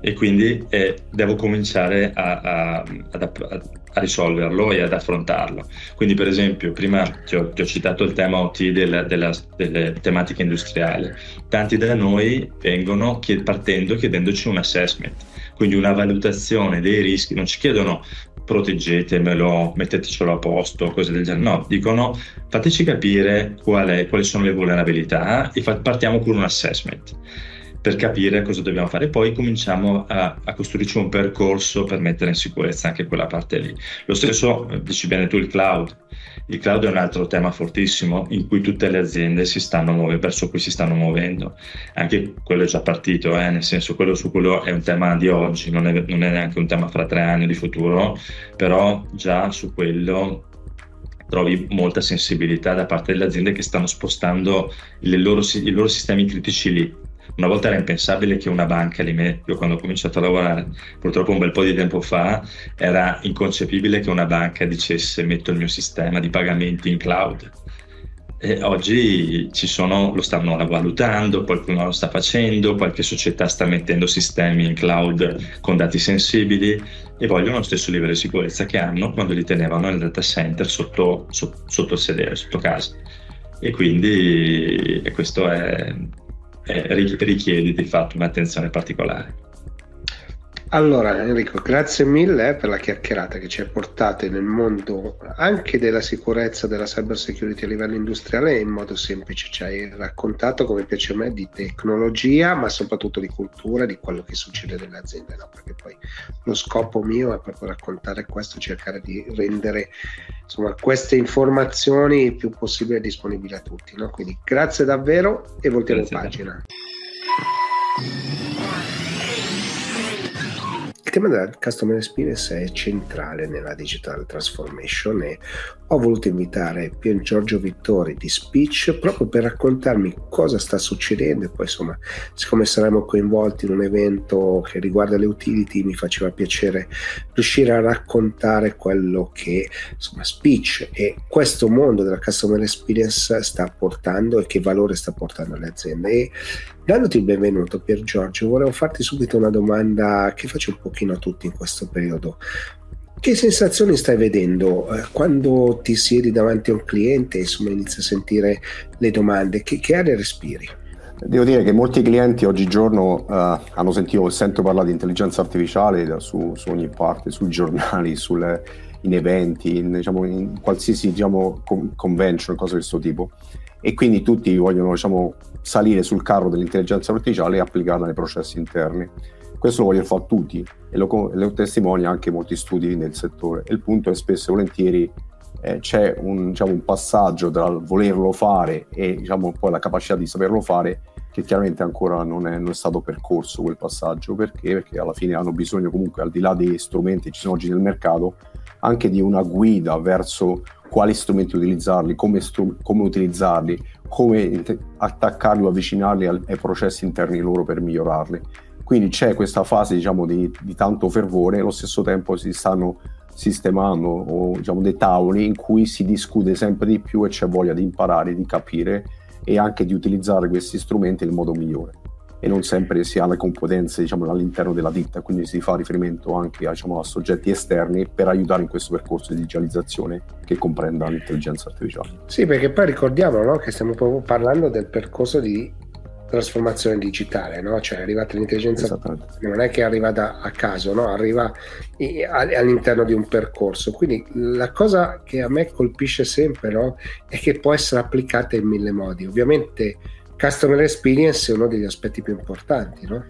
E quindi eh, devo cominciare a, a, a, a, risolverlo e ad affrontarlo. Quindi per esempio, prima ti ho, ti ho citato il tema OT della, della, delle tematiche industriali, tanti da noi vengono chied- partendo chiedendoci un assessment, quindi una valutazione dei rischi, non ci chiedono proteggetemelo, mettetecelo a posto, cose del genere. No, dicono fateci capire qual è, quali sono le vulnerabilità e fa, partiamo con un assessment per capire cosa dobbiamo fare. Poi cominciamo a, a, costruirci un percorso per mettere in sicurezza anche quella parte lì. Lo stesso, eh, dici bene tu, il cloud. Il cloud è un altro tema fortissimo in cui tutte le aziende si stanno muovendo, verso cui si stanno muovendo. Anche quello è già partito, eh? nel senso quello su quello è un tema di oggi, non è, non è neanche un tema fra tre anni di futuro, però già su quello trovi molta sensibilità da parte delle aziende che stanno spostando loro, i loro sistemi critici lì una volta era impensabile che una banca lì, io quando ho cominciato a lavorare, purtroppo un bel po' di tempo fa, era inconcepibile che una banca dicesse metto il mio sistema di pagamenti in cloud. E oggi ci sono, lo stanno valutando, qualcuno lo sta facendo, qualche società sta mettendo sistemi in cloud con dati sensibili e vogliono lo stesso livello di sicurezza che hanno quando li tenevano nel data center sotto, sotto, sotto il sedere, sotto casa. E quindi e questo è, eh, richiede di fatto un'attenzione particolare. Allora Enrico, grazie mille per la chiacchierata che ci hai portato nel mondo anche della sicurezza della cyber security a livello industriale in modo semplice ci hai raccontato, come piace a me, di tecnologia, ma soprattutto di cultura, di quello che succede nelle aziende, no? perché poi lo scopo mio è proprio raccontare questo, cercare di rendere insomma, queste informazioni il più possibile disponibili a tutti. No? Quindi grazie davvero e voltiamo grazie pagina. Tema della Customer Experience è centrale nella digital transformation e ho voluto invitare Pier Giorgio Vittori di Speech proprio per raccontarmi cosa sta succedendo e poi insomma siccome saremo coinvolti in un evento che riguarda le utility mi faceva piacere riuscire a raccontare quello che insomma Speech e questo mondo della Customer Experience sta portando e che valore sta portando alle aziende. E Dandoti il benvenuto Pier Giorgio, volevo farti subito una domanda che faccio un pochino a tutti in questo periodo. Che sensazioni stai vedendo eh, quando ti siedi davanti a un cliente e insomma inizi a sentire le domande? Che, che aria respiri? Devo dire che molti clienti oggigiorno uh, hanno sentito, sento parlare di intelligenza artificiale su, su ogni parte, sui giornali, sulle, in eventi, in, diciamo, in qualsiasi diciamo, convention, cose di questo tipo e quindi tutti vogliono diciamo, salire sul carro dell'intelligenza artificiale e applicarla nei processi interni. Questo lo vogliono fare tutti e lo, lo testimonia anche molti studi nel settore. il punto è spesso e volentieri eh, c'è un, diciamo, un, passaggio tra volerlo fare e diciamo, poi la capacità di saperlo fare che chiaramente ancora non è, non è, stato percorso quel passaggio perché? perché alla fine hanno bisogno comunque al di là dei strumenti che ci sono oggi nel mercato anche di una guida verso quali strumenti utilizzarli, come, stru- come utilizzarli, come attaccarli o avvicinarli al- ai processi interni loro per migliorarli. Quindi c'è questa fase diciamo, di, di, tanto fervore e allo stesso tempo si stanno sistemando o, diciamo, dei tavoli in cui si discute sempre di più e c'è voglia di imparare, di capire e anche di utilizzare questi strumenti nel modo migliore e non sempre si ha le competenze diciamo, all'interno della ditta, quindi si fa riferimento anche diciamo, a soggetti esterni per aiutare in questo percorso di digitalizzazione che comprenda l'intelligenza artificiale. Sì, perché poi ricordiamo no, che stiamo proprio parlando del percorso di trasformazione digitale, no? cioè è arrivata l'intelligenza non è che arriva da, a caso, no? arriva all'interno di un percorso. Quindi la cosa che a me colpisce sempre no? è che può essere applicata in mille modi. Ovviamente customer experience è uno degli aspetti più importanti, no?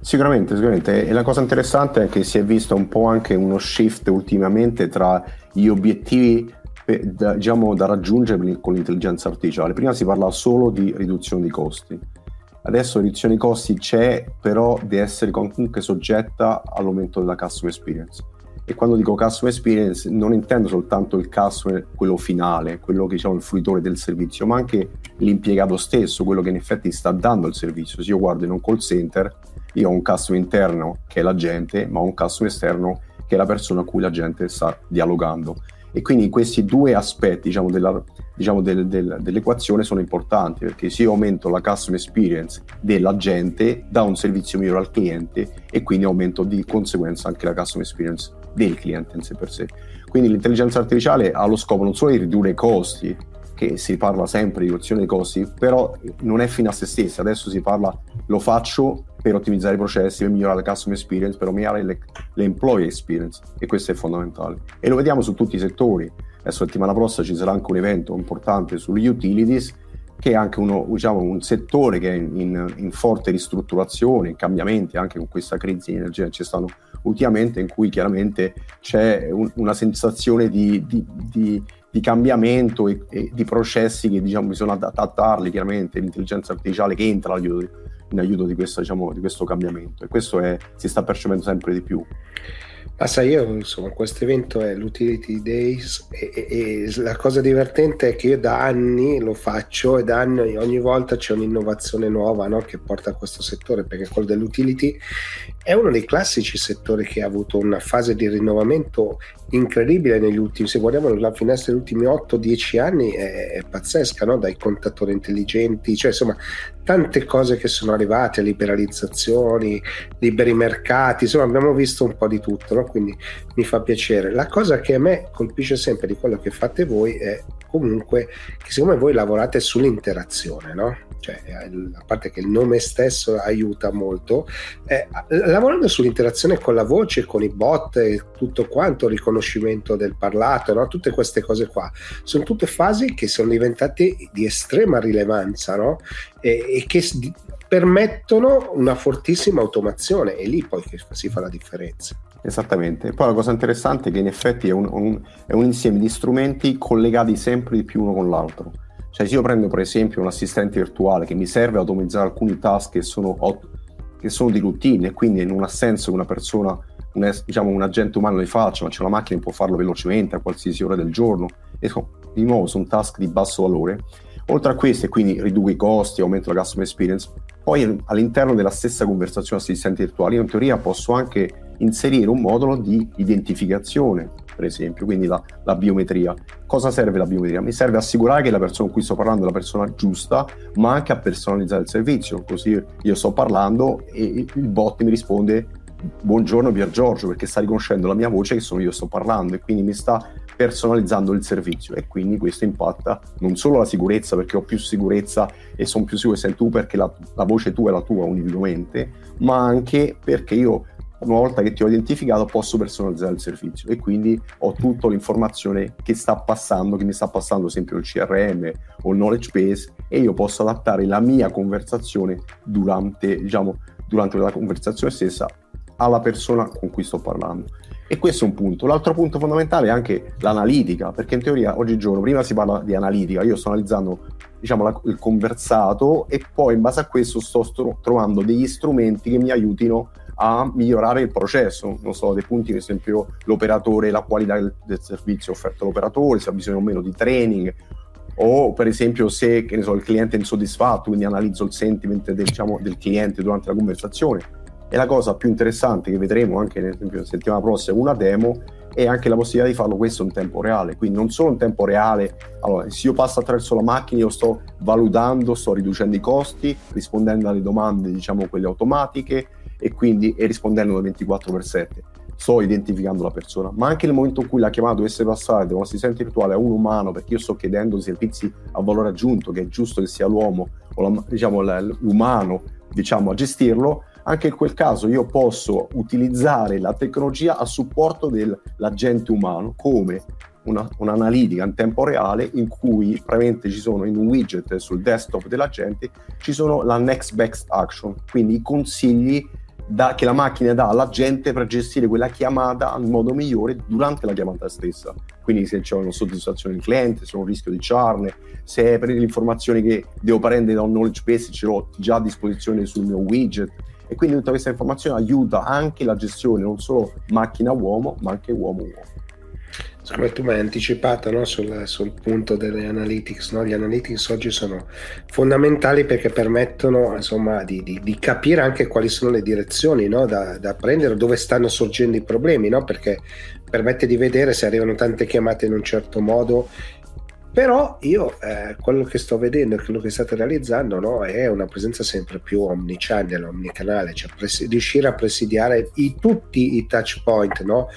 Sicuramente, sicuramente. E la cosa interessante è che si è visto un po' anche uno shift ultimamente tra gli obiettivi da, diciamo, da raggiungere con l'intelligenza artificiale. Prima si parlava solo di riduzione di costi. Adesso riduzione di costi c'è, però deve essere comunque soggetta all'aumento della customer experience e quando dico customer experience non intendo soltanto il customer, quello finale, quello che diciamo il fruitore del servizio, ma anche l'impiegato stesso, quello che in effetti sta dando il servizio. Se io guardo in un call center, io ho un customer interno che è l'agente, ma ho un customer esterno che è la persona a cui la gente sta dialogando. E quindi questi due aspetti diciamo, della, diciamo, del, del, dell'equazione sono importanti perché se io aumento la customer experience dell'agente da un servizio migliore al cliente e quindi aumento di conseguenza anche la customer experience del cliente in sé per sé. Quindi l'intelligenza artificiale ha lo scopo non solo di ridurre i costi, che si parla sempre di riduzione dei costi, però non è fine a se stessa, adesso si parla lo faccio per ottimizzare i processi, per migliorare la customer experience, per migliorare le, l'employee experience e questo è fondamentale. E lo vediamo su tutti i settori. Adesso settimana prossima ci sarà anche un evento importante sugli utilities che è anche uno, diciamo, un settore che è in, in, forte ristrutturazione, in cambiamenti, anche con questa crisi di energia che ci stanno ultimamente, in cui chiaramente c'è un, una sensazione di, di, di, di cambiamento e, e, di processi che diciamo, bisogna adattarli, chiaramente l'intelligenza artificiale che entra in aiuto, di, questo, diciamo, di questo cambiamento e questo è, si sta percependo sempre di più. Ma sai, io insomma, questo evento è l'Utility Days e, e, e, la cosa divertente è che io da anni lo faccio e da anni ogni volta c'è un'innovazione nuova no, che porta a questo settore, perché quello dell'utility è uno dei classici settori che ha avuto una fase di rinnovamento incredibile negli ultimi, se guardiamo la finestra degli ultimi 8-10 anni è, è pazzesca, no? dai contatori intelligenti, cioè insomma tante cose che sono arrivate, liberalizzazioni, liberi mercati, insomma abbiamo visto un po' di tutto, no? quindi mi fa piacere. La cosa che a me colpisce sempre di quello che fate voi è comunque che siccome voi lavorate sull'interazione, no? cioè, a parte che il nome stesso aiuta molto, eh, lavorando sull'interazione con la voce, con i bot e tutto quanto, il riconoscimento del parlato, no? tutte queste cose qua, sono tutte fasi che sono diventate di estrema rilevanza no? E, e che permettono una fortissima automazione e lì poi che si fa la differenza. Esattamente. Poi la cosa interessante è che in effetti è un, un, è un insieme di strumenti collegati sempre di più uno con l'altro. Cioè se io prendo per esempio un assistente virtuale che mi serve a automatizzare alcuni task che sono, che sono di routine e quindi non ha senso che una persona, un, diciamo un agente umano li faccia, ma c'è una macchina che può farlo velocemente a qualsiasi ora del giorno. E di nuovo sono task di basso valore. Oltre a queste, quindi riduco i costi, aumento la customer experience, poi all'interno della stessa conversazione assistente virtuale io in teoria posso anche inserire un modulo di identificazione, per esempio, quindi la, la, biometria. Cosa serve la biometria? Mi serve assicurare che la persona con cui sto parlando è la persona giusta, ma anche a personalizzare il servizio, così io sto parlando e il bot mi risponde buongiorno Pier Giorgio perché sta riconoscendo la mia voce che sono io sto parlando e quindi mi sta personalizzando il servizio e quindi questo impatta non solo la sicurezza perché ho più sicurezza e sono più sicuro che sei tu perché la, la voce tua è la tua individualmente, ma anche perché io una volta che ti ho identificato posso personalizzare il servizio e quindi ho tutta l'informazione che sta passando, che mi sta passando ad esempio il CRM o il knowledge base e io posso adattare la mia conversazione durante, diciamo, durante la conversazione stessa alla persona con cui sto parlando. E questo è un punto. L'altro punto fondamentale è anche l'analitica, perché in teoria oggigiorno prima si parla di analitica, io sto analizzando diciamo, la, il conversato e poi in base a questo sto stro- trovando degli strumenti che mi aiutino a migliorare il processo, non so, dei punti per esempio l'operatore, la qualità del, del servizio offerto all'operatore, se ha bisogno o meno di training, o per esempio se so, il cliente è insoddisfatto, quindi analizzo il sentiment del, diciamo, del cliente durante la conversazione e la cosa più interessante che vedremo anche nella settimana prossima, una demo, è anche la possibilità di farlo questo in tempo reale. Quindi non solo in tempo reale, allora se io passo attraverso la macchina io sto valutando, sto riducendo i costi, rispondendo alle domande, diciamo quelle automatiche e quindi e rispondendo 24 x 7 sto identificando la persona, ma anche nel momento in cui la chiamata dovesse passare da un assistente virtuale a un umano, perché io sto chiedendo servizi a valore aggiunto, che è giusto che sia l'uomo o la, diciamo, l'umano diciamo, a gestirlo, anche in quel caso io posso utilizzare la tecnologia a supporto dell'agente umano come una, un'analitica in tempo reale in cui praticamente ci sono in un widget sul desktop dell'agente ci sono la next best action, quindi i consigli da, che la macchina dà all'agente per gestire quella chiamata in modo migliore durante la chiamata stessa. Quindi se c'è una soddisfazione del cliente, se c'è un rischio di charne, se per le informazioni che devo prendere da un knowledge base ce l'ho già a disposizione sul mio widget e quindi tutta questa informazione aiuta anche la gestione non solo macchina-uomo ma anche uomo-uomo. Come tu mi hai anticipato no? sul, sul, punto delle analytics, no? gli analytics oggi sono fondamentali perché permettono insomma, di, di, di, capire anche quali sono le direzioni no? da, da, prendere, dove stanno sorgendo i problemi, perché permette di vedere se arrivano tante chiamate in un certo modo però io eh, quello che sto vedendo e quello che state realizzando no, è una presenza sempre più omnichannel, omnicanale, cioè pres- riuscire a presidiare i, tutti i touch point, no?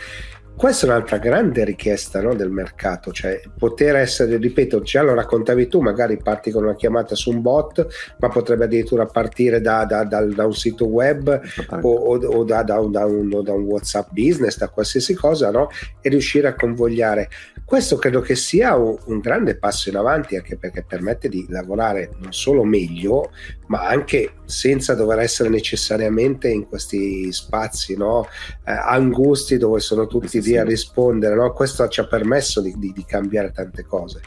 Questa è un'altra grande richiesta no, del mercato, cioè poter essere, ripeto, già lo raccontavi tu, magari parti con una chiamata su un bot, ma potrebbe addirittura partire da, da, da, da un sito web o, o, o da, un, un, da, un, WhatsApp business, da qualsiasi cosa, no? e riuscire a convogliare. Questo credo che sia un, un grande passo in avanti, anche perché permette di lavorare non solo meglio, ma anche senza dover essere necessariamente in questi spazi no? eh, angusti dove sono tutti sì, a rispondere. No? Questo ci ha permesso di, di, di, cambiare tante cose.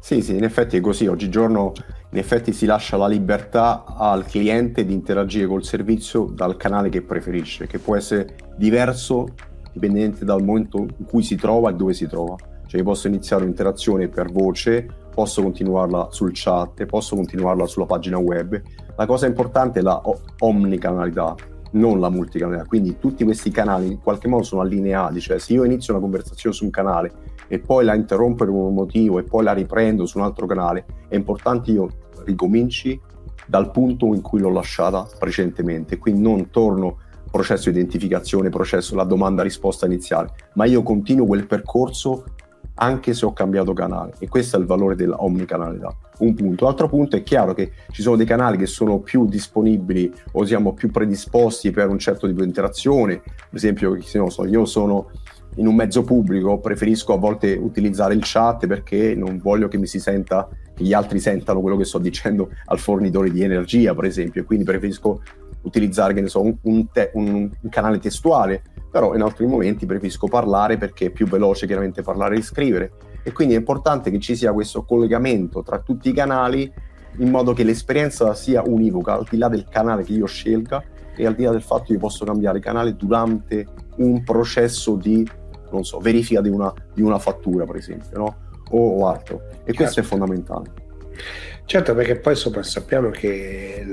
Sì, sì, in effetti è così. Oggigiorno in effetti si lascia la libertà al cliente di interagire col servizio dal canale che preferisce, che può essere diverso dipendente dal momento in cui si trova e dove si trova. Cioè posso iniziare un'interazione per voce, posso continuarla sul chat, posso continuarla sulla pagina web. La cosa importante è la omnicanalità, non la multicanalità. Quindi tutti questi canali in qualche modo sono allineati, cioè se io inizio una conversazione su un canale e poi la interrompo per un motivo e poi la riprendo su un altro canale, è importante io ricominci dal punto in cui l'ho lasciata precedentemente, quindi non torno processo identificazione, processo la domanda risposta iniziale, ma io continuo quel percorso anche se ho cambiato canale e questo è il valore della omnicanalità. Un punto. L'altro punto è chiaro che ci sono dei canali che sono più disponibili o siamo più predisposti per un certo tipo di interazione, ad esempio io sono in un mezzo pubblico, preferisco a volte utilizzare il chat perché non voglio che mi si senta, che gli altri sentano quello che sto dicendo al fornitore di energia, per esempio, e quindi preferisco utilizzare, che ne so, un, un, te, un, un canale testuale però in altri momenti preferisco parlare perché è più veloce chiaramente parlare e scrivere e quindi è importante che ci sia questo collegamento tra tutti i canali in modo che l'esperienza sia univoca al di là del canale che io scelga e al di là del fatto che io posso cambiare canale durante un processo di non so, verifica di una, di una fattura per esempio no? o, o altro e certo. questo è fondamentale Certo, perché poi sopra, sappiamo che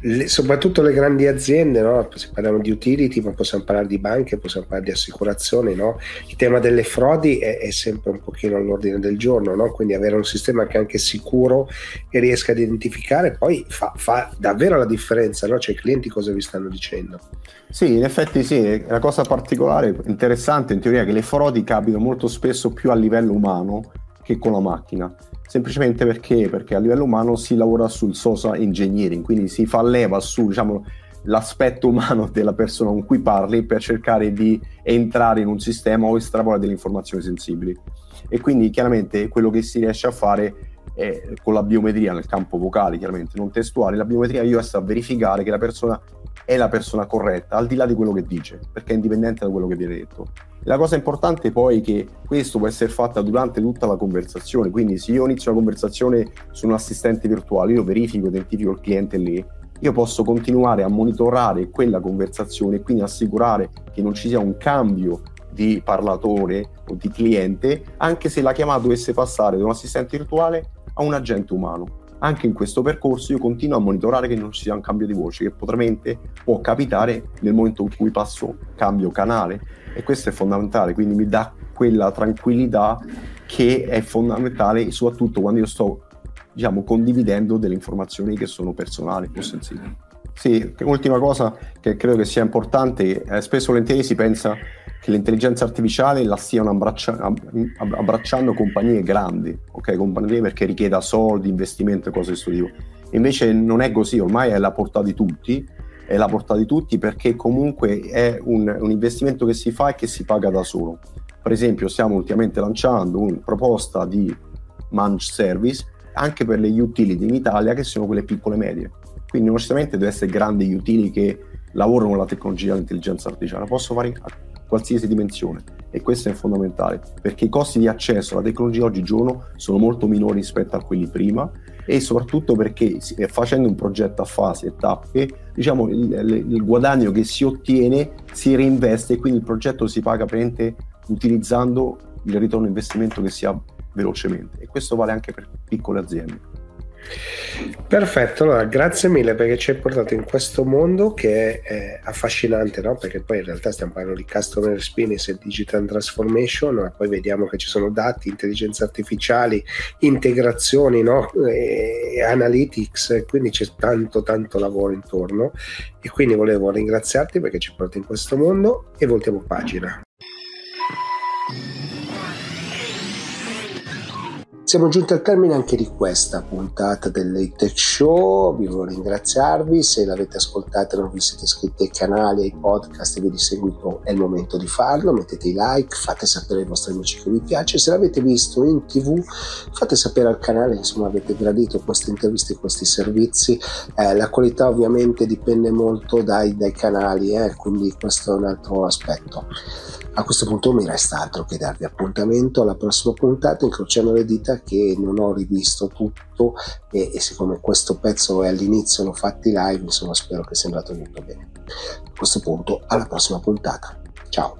le, soprattutto le grandi aziende, no? parliamo di utility, ma possiamo parlare di banche, possiamo parlare di assicurazioni, no? il tema delle frodi è, è, sempre un pochino all'ordine del giorno, no? quindi avere un sistema che è anche sicuro e riesca ad identificare poi fa, fa davvero la differenza, cioè i clienti cosa vi stanno dicendo. Sì, in effetti sì, la cosa particolare, interessante in teoria è che le frodi capitano molto spesso più a livello umano che con la macchina semplicemente perché, perché a livello umano si lavora sul social engineering, quindi si fa leva su diciamo, l'aspetto umano della persona con cui parli per cercare di entrare in un sistema o estrapolare delle informazioni sensibili. E quindi chiaramente quello che si riesce a fare è con la biometria nel campo vocale, chiaramente non testuale, la biometria io sto a verificare che la persona è la persona corretta, al di là di quello che dice, perché è indipendente da quello che viene detto. La cosa importante poi è che questo può essere fatto durante tutta la conversazione, quindi se io inizio una conversazione su un assistente virtuale, io verifico, identifico il cliente lì, io posso continuare a monitorare quella conversazione e quindi assicurare che non ci sia un cambio di parlatore o di cliente, anche se la chiamata dovesse passare da un assistente virtuale a un agente umano. Anche in questo percorso io continuo a monitorare che non ci sia un cambio di voce, che potramente può capitare nel momento in cui passo, cambio canale e questo è fondamentale, quindi mi dà quella tranquillità che è fondamentale soprattutto quando io sto diciamo, condividendo delle informazioni che sono personali o sensibili. Sì, ultima cosa che credo che sia importante, eh, spesso volentieri si pensa che l'intelligenza artificiale la stiano abbraccia- abbracciando compagnie grandi, ok? Compagnie perché richieda soldi, investimento e cose di questo tipo. Invece non è così, ormai è alla portata di tutti è la portata di tutti perché comunque è un, un, investimento che si fa e che si paga da solo. Per esempio stiamo ultimamente lanciando una proposta di managed service anche per le utility in Italia che sono quelle piccole e medie. Quindi non necessariamente deve essere grandi utility che lavorano con la tecnologia dell'intelligenza artificiale, posso fare a qualsiasi dimensione e questo è fondamentale perché i costi di accesso alla tecnologia oggigiorno sono molto minori rispetto a quelli prima e soprattutto perché facendo un progetto a fasi e tappe, diciamo, il, il, guadagno che si ottiene si reinveste e quindi il progetto si paga praticamente utilizzando il ritorno investimento che si ha velocemente e questo vale anche per piccole aziende. Perfetto, allora grazie mille perché ci hai portato in questo mondo che è affascinante, no? perché poi in realtà stiamo parlando di customer experience e digital transformation, ma poi vediamo che ci sono dati, intelligenze artificiali, integrazioni, no? e analytics, quindi c'è tanto tanto lavoro intorno e quindi volevo ringraziarti perché ci porti in questo mondo e voltiamo pagina. Siamo giunti al termine anche di questa puntata del Tech Show. Vi voglio ringraziarvi. Se l'avete ascoltata e non vi siete iscritti ai canali, ai podcast e vi seguito, è il momento di farlo. Mettete i like, fate sapere ai vostri amici che vi piace. Se l'avete visto in tv, fate sapere al canale insomma avete gradito queste interviste questi servizi. Eh, la qualità ovviamente dipende molto dai, dai canali, eh, quindi questo è un altro aspetto. A questo punto mi resta altro che darvi appuntamento alla prossima puntata, incrociando le dita che non ho rivisto tutto e, e siccome questo pezzo è all'inizio, l'ho fatti live, insomma spero che sia andato tutto bene. A questo punto alla prossima puntata. Ciao!